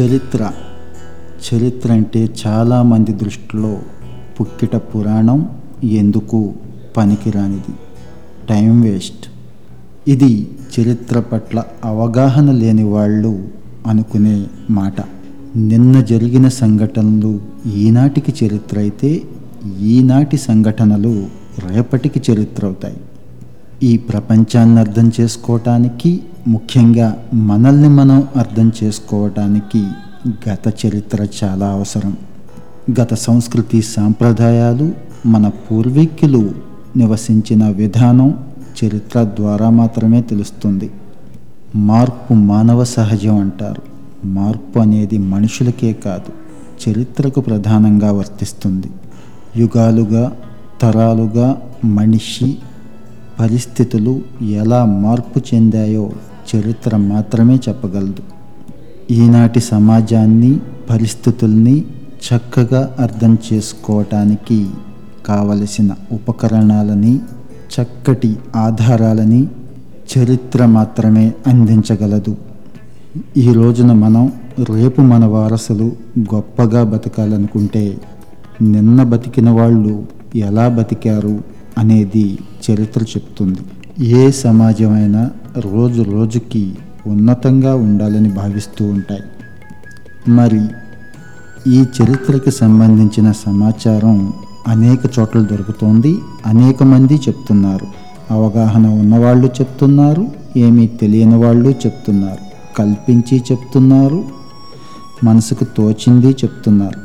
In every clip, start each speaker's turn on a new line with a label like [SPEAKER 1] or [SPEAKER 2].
[SPEAKER 1] చరిత్ర. చరిత్ర అంటే చాలామంది దృష్టిలో పుక్కిట పురాణం ఎందుకు పనికిరానిది? Time waste. ఇది చరిత్ర పట్ల అవగాహన లేని వాళ్ళు అనుకునే మాట. నిన్న జరిగిన సంఘటనలు ఈనాటికి చరిత్ర అయితే ఈనాటి సంఘటనలు రేపటికి చరిత్ర అవుతాయి. ఈ ప్రపంచాన్ని అర్థం చేసుకోవటానికి ముఖ్యంగా మనల్ని మనం అర్థం చేసుకోవటానికి గత చరిత్ర చాలా అవసరం. గత సంస్కృతి సాంప్రదాయాలు మన పూర్వీకులు నివసించిన విధానం చరిత్ర ద్వారా మాత్రమే తెలుస్తుంది. మార్పు మానవ సహజం అంటారు. మార్పు అనేది మనుషులకే కాదు చరిత్రకు ప్రధానంగా వర్తిస్తుంది. యుగాలుగా తరాలుగా మనిషి పరిస్థితులు ఎలా మార్పు చెందాయో చరిత్ర మాత్రమే చెప్పగలదు. ఈనాటి సమాజాన్ని పరిస్థితుల్ని చక్కగా అర్థం చేసుకోవటానికి కావలసిన ఉపకరణాలని చక్కటి ఆధారాలని చరిత్ర మాత్రమే అందించగలదు. ఈ రోజున మనం రేపు మన వారసులు గొప్పగా బతకాలనుకుంటే నిన్న బతికిన వాళ్ళు ఎలా బతికారు అనేది చరిత్ర చెప్తుంది. ఏ సమాజమైనా రోజు రోజుకి ఉన్నతంగా ఉండాలని భావిస్తూ ఉంటాయి. మరి ఈ చరిత్రకి సంబంధించిన సమాచారం అనేక చోట్ల దొరుకుతోంది అనేక మంది చెప్తున్నారు. అవగాహన ఉన్నవాళ్ళు చెప్తున్నారు ఏమీ తెలియని వాళ్ళు చెప్తున్నారు. కల్పించి చెప్తున్నారు మనసుకు తోచింది చెప్తున్నారు.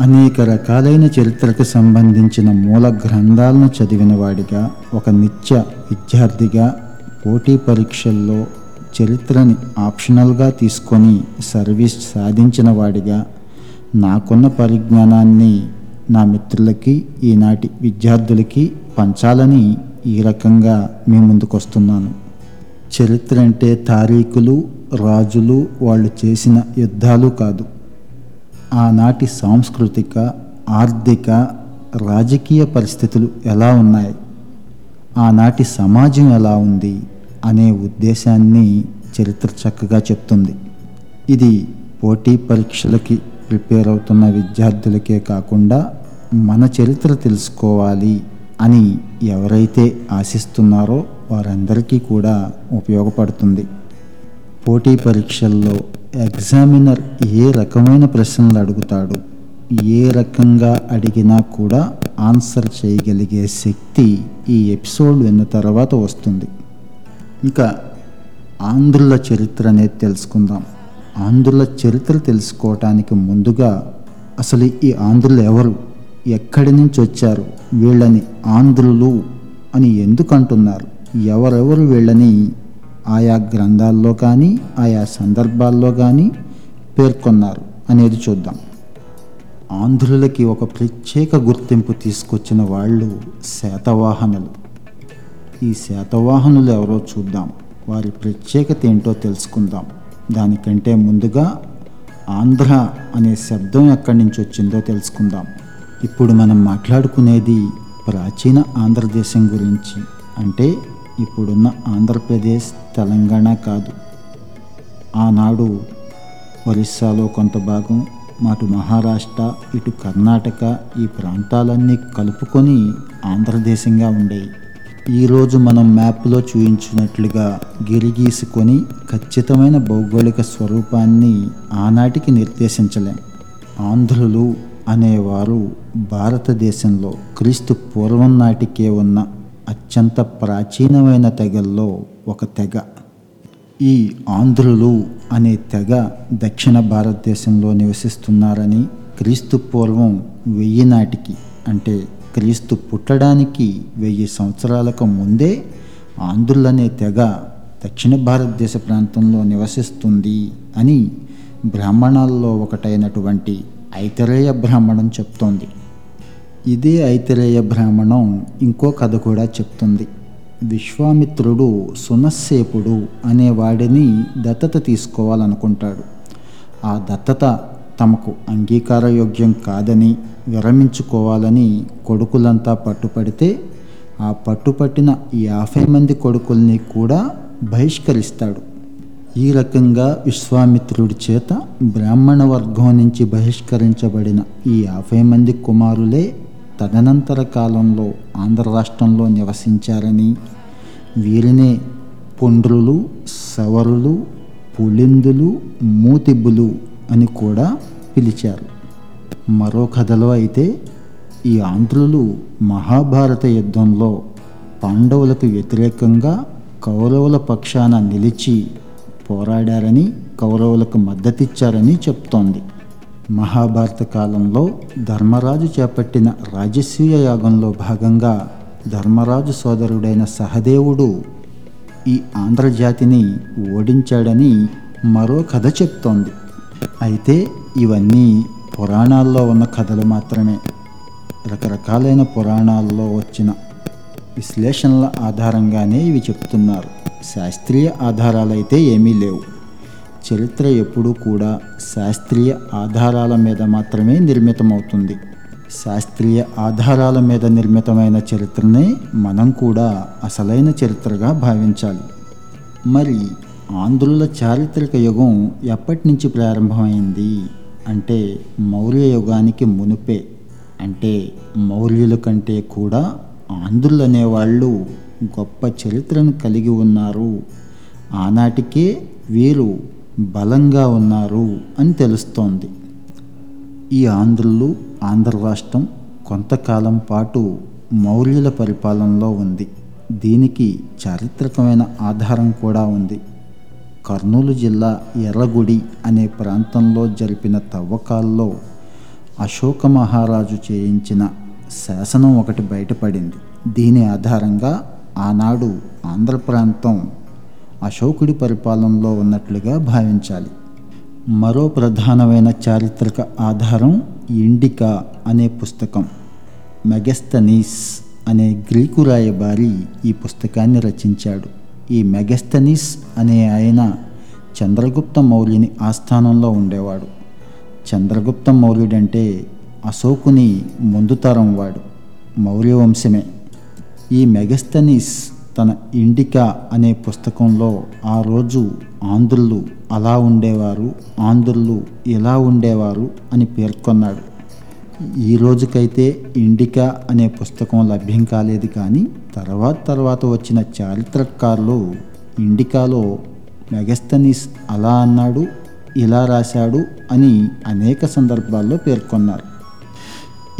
[SPEAKER 1] అనేక రకాలైన చరిత్రకు సంబంధించిన మూల గ్రంథాలను చదివిన వాడిగా ఒక నిత్య విద్యార్థిగా పోటీ పరీక్షల్లో చరిత్రని ఆప్షనల్గా తీసుకొని సర్వీస్ సాధించిన వాడిగా నాకున్న పరిజ్ఞానాన్ని నా మిత్రులకి ఈనాటి విద్యార్థులకి పంచాలని ఈ రకంగా మీ ముందుకు వస్తున్నాను చరిత్ర అంటే తారీఖులు రాజులు వాళ్ళు చేసిన యుద్ధాలు కాదు. ఆనాటి సాంస్కృతిక ఆర్థిక రాజకీయ పరిస్థితులు ఎలా ఉన్నాయి? ఆనాటి సమాజం ఎలా ఉంది అనే ఉద్దేశాన్ని చరిత్ర చక్కగా చెప్తుంది. ఇది పోటీ పరీక్షలకి ప్రిపేర్ అవుతున్న విద్యార్థులకే కాకుండా మన చరిత్ర తెలుసుకోవాలి అని ఎవరైతే ఆశిస్తున్నారో వారందరికీ కూడా ఉపయోగపడుతుంది. పోటీ పరీక్షల్లో ఎగ్జామినర్ ఏ రకమైన ప్రశ్నలు అడుగుతాడు ఏ రకంగా అడిగినా కూడా ఆన్సర్ చేయగలిగే శక్తి ఈ ఎపిసోడ్ విన్న తర్వాత వస్తుంది. ఇంకా ఆంధ్రుల చరిత్ర అనేది తెలుసుకుందాం. ఆంధ్రుల చరిత్ర తెలుసుకోవటానికి ముందుగా అసలు ఈ ఆంధ్రులు ఎవరు? ఎక్కడి నుంచి వచ్చారు? వీళ్ళని ఆంధ్రులు అని ఎందుకు అంటున్నారు ఎవరెవరు వీళ్ళని ఆయా గ్రంథాల్లో కానీ ఆయా సందర్భాల్లో కానీ పేర్కొన్నారు అనేది చూద్దాం. ఆంధ్రులకి ఒక ప్రత్యేక గుర్తింపు తీసుకొచ్చిన వాళ్ళు శాతవాహనులు. ఈ శాతవాహనులు ఎవరో చూద్దాం. వారి ప్రత్యేకత ఏంటో తెలుసుకుందాం. దానికంటే ముందుగా ఆంధ్ర అనే శబ్దం ఎక్కడి నుంచి వచ్చిందో తెలుసుకుందాం. ఇప్పుడు మనం మాట్లాడుకునేది ప్రాచీన ఆంధ్రదేశం గురించి. అంటే ఇప్పుడున్న ఆంధ్రప్రదేశ్ తెలంగాణ కాదు. ఆనాడు ఒరిస్సాలో కొంత భాగం అటు మహారాష్ట్ర ఇటు కర్ణాటక ఈ ప్రాంతాలన్నీ కలుపుకొని ఆంధ్రదేశంగా ఉండేవి ఈరోజు మనం మ్యాప్లో చూపించినట్లుగా గిరిగీసుకొని ఖచ్చితమైన భౌగోళిక స్వరూపాన్ని ఆనాటికి నిర్దేశించలేం. ఆంధ్రులు అనేవారు భారతదేశంలో క్రీస్తు పూర్వం నాటికే ఉన్న అత్యంత ప్రాచీనమైన తెగల్లో ఒక తెగ. ఈ ఆంధ్రులు అనే తెగ దక్షిణ భారతదేశంలో నివసిస్తున్నారని క్రీస్తు పూర్వం వెయ్యి నాటికి అంటే క్రీస్తు పుట్టడానికి వెయ్యి సంవత్సరాలకు ముందే ఆంధ్రులనే తెగ దక్షిణ భారతదేశ ప్రాంతంలో నివసిస్తుంది అని బ్రాహ్మణాల్లో ఒకటైనటువంటి ఐతరేయ బ్రాహ్మణం చెప్తోంది. ఇదే ఐతరేయ బ్రాహ్మణం ఇంకో కథ కూడా చెప్తుంది. విశ్వామిత్రుడు సునస్సేపుడు అనే వాడిని దత్తత తీసుకోవాలనుకుంటాడు. ఆ దత్తత తమకు అంగీకారయోగ్యం కాదని విరమించుకోవాలని కొడుకులంతా పట్టుపడితే ఆ పట్టుపట్టిన యాభై మంది కొడుకుల్ని కూడా బహిష్కరిస్తాడు. ఈ రకంగా విశ్వామిత్రుడి చేత బ్రాహ్మణ వర్గం నుంచి బహిష్కరించబడిన ఈ యాభై మంది కుమారులే తదనంతర కాలంలో ఆంధ్ర రాష్ట్రంలో నివసించారని వీరినే పుండ్రులు సవరులు పులిందులు మూతిబ్బులు అని కూడా పిలిచారు. మరో కథలో అయితే ఈ ఆంధ్రులు మహాభారత యుద్ధంలో పాండవులకు వ్యతిరేకంగా కౌరవుల పక్షాన నిలిచి పోరాడారని కౌరవులకు మద్దతిచ్చారని చెప్తోంది. మహాభారత కాలంలో ధర్మరాజు చేపట్టిన రాజస్వీయ యాగంలో భాగంగా ధర్మరాజు సోదరుడైన సహదేవుడు ఈ ఆంధ్రజాతిని ఓడించాడని మరో కథ చెప్తోంది. అయితే ఇవన్నీ పురాణాల్లో ఉన్న కథలు మాత్రమే. రకరకాలైన పురాణాల్లో వచ్చిన విశ్లేషణల ఆధారంగానే ఇవి చెప్తున్నారు. శాస్త్రీయ ఆధారాలైతే ఏమీ లేవు. చరిత్ర ఎప్పుడూ కూడా శాస్త్రీయ ఆధారాల మీద మాత్రమే నిర్మితమవుతుంది. శాస్త్రీయ ఆధారాల మీద నిర్మితమైన చరిత్రనే మనం కూడా అసలైన చరిత్రగా భావించాలి. మరి ఆంధ్రుల చారిత్రక యుగం ఎప్పటి నుంచి ప్రారంభమైంది? అంటే మౌర్య యుగానికి మునుపే. అంటే మౌర్యుల కంటే కూడా ఆంధ్రులు అనేవాళ్ళు గొప్ప చరిత్రను కలిగి ఉన్నారు. ఆనాటికే వీరు బలంగా ఉన్నారు అని తెలుస్తోంది. ఈ ఆంధ్రులు ఆంధ్ర రాష్ట్రం కొంతకాలం పాటు మౌర్యుల పరిపాలనలో ఉంది. దీనికి చారిత్రకమైన ఆధారం కూడా ఉంది. కర్నూలు జిల్లా ఎర్రగుడి అనే ప్రాంతంలో జరిపిన తవ్వకాల్లో అశోక మహారాజు చేయించిన శాసనం ఒకటి బయటపడింది. దీని ఆధారంగా ఆనాడు ఆంధ్ర ప్రాంతం అశోకుడి పరిపాలనలో ఉన్నట్లుగా భావించాలి. మరో ప్రధానమైన చారిత్రక ఆధారం ఇండికా అనే పుస్తకం. మెగస్తనీస్ అనే గ్రీకు రాయబారి ఈ పుస్తకాన్ని రచించాడు. ఈ మెగస్తనీస్ అనే ఆయన చంద్రగుప్త మౌర్యుని ఆస్థానంలో ఉండేవాడు. చంద్రగుప్త మౌర్యుడంటే అశోకుని ముందు తరం వాడు మౌర్య వంశమే ఈ మెగస్తనీస్ తన ఇండికా అనే పుస్తకంలో ఆ రోజు ఆంధ్రులు అలా ఉండేవారు ఆంధ్రులు ఇలా ఉండేవారు అని పేర్కొన్నాడు. ఈ రోజుకైతే ఇండికా అనే పుస్తకం లభ్యం కాలేదు కానీ తర్వాత తర్వాత వచ్చిన చారిత్రకారులు ఇండికాలో మెగస్తనీస్ అలా అన్నాడు ఇలా రాశాడు అని అనేక సందర్భాల్లో పేర్కొన్నారు.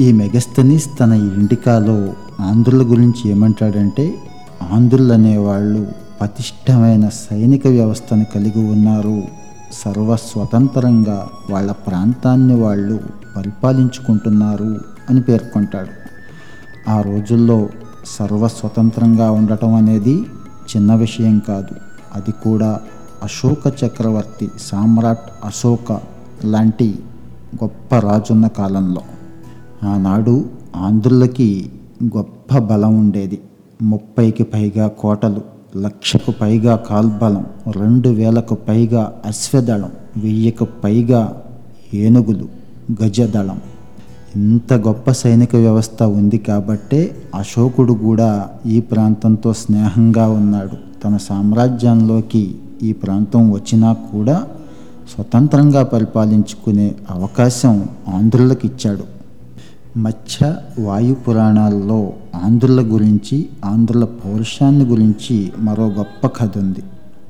[SPEAKER 1] ఈ మెగస్తనీస్ తన ఇండికాలో ఆంధ్రుల గురించి ఏమంటాడంటే ఆంధ్రులు అనేవాళ్ళు పతిష్టమైన సైనిక వ్యవస్థను కలిగి ఉన్నారు. సర్వస్వతంత్రంగా వాళ్ళ ప్రాంతాన్ని వాళ్ళు పరిపాలించుకుంటున్నారు అని పేర్కొంటాడు. ఆ రోజుల్లో సర్వస్వతంత్రంగా ఉండటం అనేది చిన్న విషయం కాదు. అది కూడా అశోక చక్రవర్తి సామ్రాట్ అశోక లాంటి గొప్ప రాజున్న కాలంలో. ఆనాడు ఆంధ్రులకి గొప్ప బలం ఉండేది. ముప్పైకి పైగా కోటలు లక్షకు పైగా కాల్బలం రెండు వేలకు పైగా అశ్వదళం వెయ్యికి పైగా ఏనుగులు గజదళం. ఇంత గొప్ప సైనిక వ్యవస్థ ఉంది కాబట్టే అశోకుడు కూడా ఈ ప్రాంతంతో స్నేహంగా ఉన్నాడు. తన సామ్రాజ్యంలోకి ఈ ప్రాంతం వచ్చినా కూడా స్వతంత్రంగా పరిపాలించుకునే అవకాశం ఆంధ్రులకు ఇచ్చాడు మత్స్య వాయు పురాణాల్లో ఆంధ్రుల గురించి ఆంధ్రుల పౌరుషాన్ని గురించి మరో గొప్ప కథ ఉంది.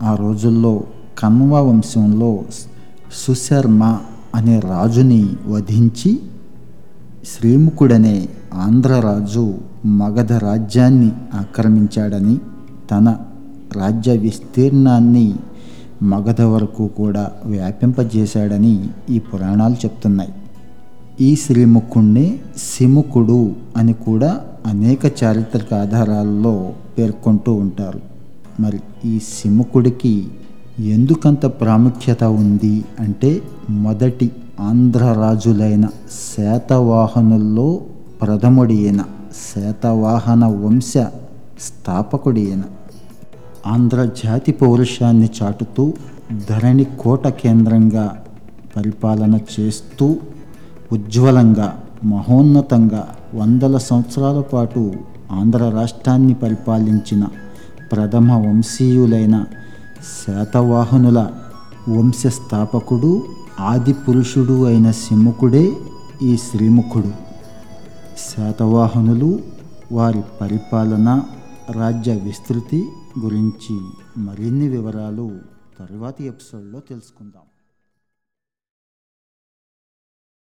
[SPEAKER 1] ఆ రోజుల్లో కన్వ వంశంలో సుశర్మ అనే రాజుని వధించి శ్రీముఖుడనే ఆంధ్రరాజు మగధ రాజ్యాన్ని ఆక్రమించాడని తన రాజ్య విస్తీర్ణాన్ని మగధ వరకు కూడా వ్యాపింపజేశాడని ఈ పురాణాలు చెప్తున్నాయి. ఈ శ్రీముఖుణ్ణి సిముకుడు అని కూడా అనేక చారిత్రక ఆధారాల్లో పేర్కొంటూ ఉంటారు. మరి ఈ సిముకుడికి ఎందుకంత ప్రాముఖ్యత ఉంది అంటే మొదటి ఆంధ్ర రాజులైన శాతవాహనుల్లో ప్రథముడి ఈయన శాతవాహన వంశ స్థాపకుడి ఈయన ఆంధ్ర జాతి పౌరుషాన్ని చాటుతూ ధరణి కోట కేంద్రంగా పరిపాలన చేస్తూ ఉజ్వలంగా మహోన్నతంగా వందల సంవత్సరాల పాటు ఆంధ్ర రాష్ట్రాన్ని పరిపాలించిన ప్రథమ వంశీయులైన శాతవాహనుల వంశస్థాపకుడు ఆది పురుషుడు అయిన సిముఖుడే ఈ శ్రీముఖుడు. శాతవాహనులు వారి పరిపాలన రాజ్య విస్తృతి గురించి మరిన్ని వివరాలు తరువాతి ఎపిసోడ్లో తెలుసుకుందాం.